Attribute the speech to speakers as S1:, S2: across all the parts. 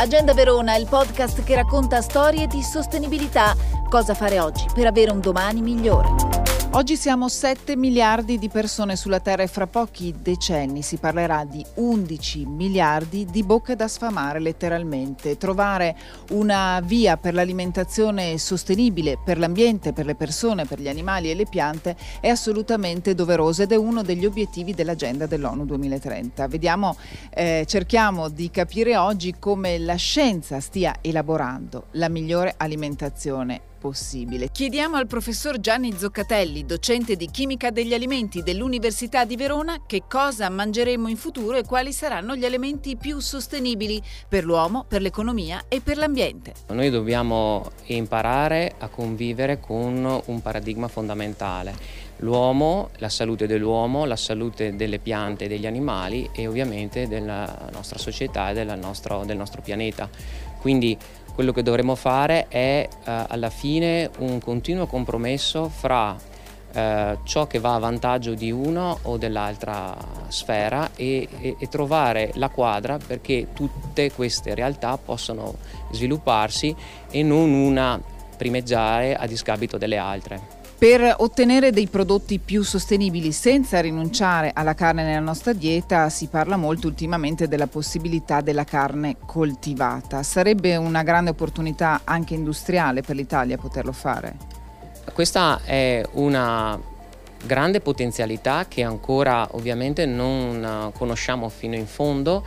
S1: Agenda Verona, il podcast che racconta storie di sostenibilità. Cosa fare oggi per avere un domani migliore. Oggi siamo 7 miliardi di persone sulla Terra e fra pochi decenni si parlerà di 11 miliardi di bocche da sfamare letteralmente. Trovare una via per l'alimentazione sostenibile per l'ambiente, per le persone, per gli animali e le piante è assolutamente doveroso ed è uno degli obiettivi dell'agenda dell'ONU 2030. Vediamo, eh, cerchiamo di capire oggi come la scienza stia elaborando la migliore alimentazione possibile. Chiediamo al professor Gianni Zoccatelli, docente di chimica degli alimenti dell'Università di Verona, che cosa mangeremo in futuro e quali saranno gli elementi più sostenibili per l'uomo, per l'economia e per l'ambiente.
S2: Noi dobbiamo imparare a convivere con un paradigma fondamentale. L'uomo, la salute dell'uomo, la salute delle piante e degli animali e ovviamente della nostra società e nostro, del nostro pianeta. Quindi quello che dovremmo fare è eh, alla fine un continuo compromesso fra eh, ciò che va a vantaggio di una o dell'altra sfera e, e, e, trovare la quadra perché tutte queste realtà possano svilupparsi e non una primeggiare a discapito delle altre.
S1: Per ottenere dei prodotti più sostenibili senza rinunciare alla carne nella nostra dieta si parla molto ultimamente della possibilità della carne coltivata. Sarebbe una grande opportunità anche industriale per l'Italia poterlo fare?
S2: Questa è una grande potenzialità che ancora ovviamente non conosciamo fino in fondo.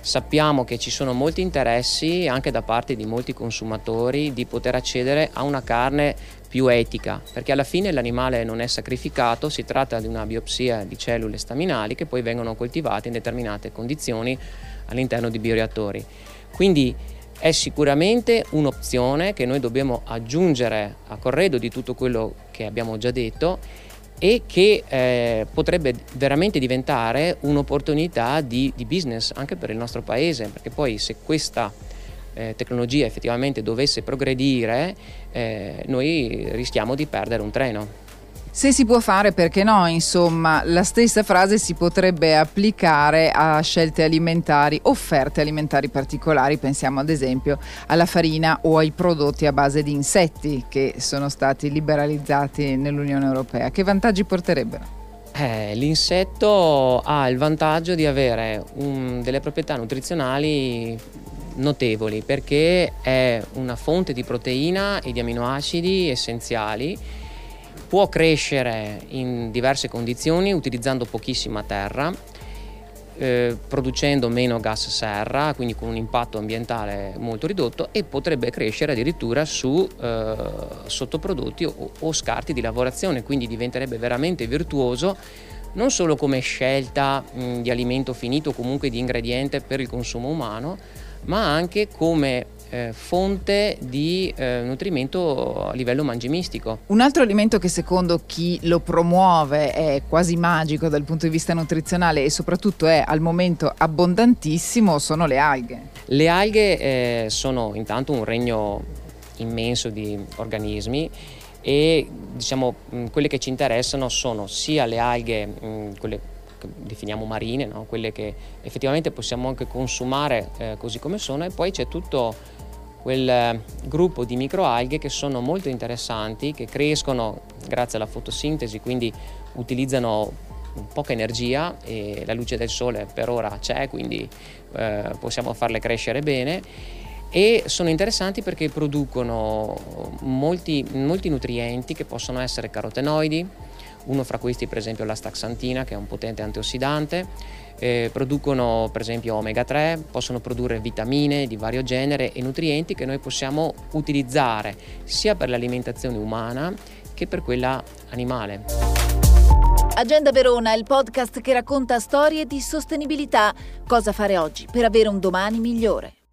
S2: Sappiamo che ci sono molti interessi anche da parte di molti consumatori di poter accedere a una carne più etica, perché alla fine l'animale non è sacrificato, si tratta di una biopsia di cellule staminali che poi vengono coltivate in determinate condizioni all'interno di bioreattori. Quindi è sicuramente un'opzione che noi dobbiamo aggiungere a corredo di tutto quello che abbiamo già detto e che eh, potrebbe veramente diventare un'opportunità di, di business anche per il nostro paese, perché poi se questa eh, tecnologia effettivamente dovesse progredire, eh, noi rischiamo di perdere un treno.
S1: Se si può fare, perché no? Insomma, la stessa frase si potrebbe applicare a scelte alimentari, offerte alimentari particolari, pensiamo ad esempio alla farina o ai prodotti a base di insetti che sono stati liberalizzati nell'Unione Europea. Che vantaggi porterebbero?
S2: Eh, l'insetto ha il vantaggio di avere un, delle proprietà nutrizionali notevoli perché è una fonte di proteina e di aminoacidi essenziali, può crescere in diverse condizioni utilizzando pochissima terra, eh, producendo meno gas serra, quindi con un impatto ambientale molto ridotto e potrebbe crescere addirittura su eh, sottoprodotti o, o scarti di lavorazione, quindi diventerebbe veramente virtuoso non solo come scelta mh, di alimento finito o comunque di ingrediente per il consumo umano, ma anche come eh, fonte di eh, nutrimento a livello mangimistico.
S1: Un altro alimento che secondo chi lo promuove è quasi magico dal punto di vista nutrizionale e soprattutto è al momento abbondantissimo sono le alghe.
S2: Le alghe eh, sono intanto un regno immenso di organismi e diciamo quelle che ci interessano sono sia le alghe, mh, quelle definiamo marine, no? quelle che effettivamente possiamo anche consumare eh, così come sono e poi c'è tutto quel eh, gruppo di microalghe che sono molto interessanti, che crescono grazie alla fotosintesi, quindi utilizzano poca energia e la luce del sole per ora c'è, quindi eh, possiamo farle crescere bene e sono interessanti perché producono molti, molti nutrienti che possono essere carotenoidi, uno fra questi per esempio la staxantina che è un potente antiossidante, eh, producono per esempio omega 3, possono produrre vitamine di vario genere e nutrienti che noi possiamo utilizzare sia per l'alimentazione umana che per quella animale.
S1: Agenda Verona è il podcast che racconta storie di sostenibilità. Cosa fare oggi per avere un domani migliore.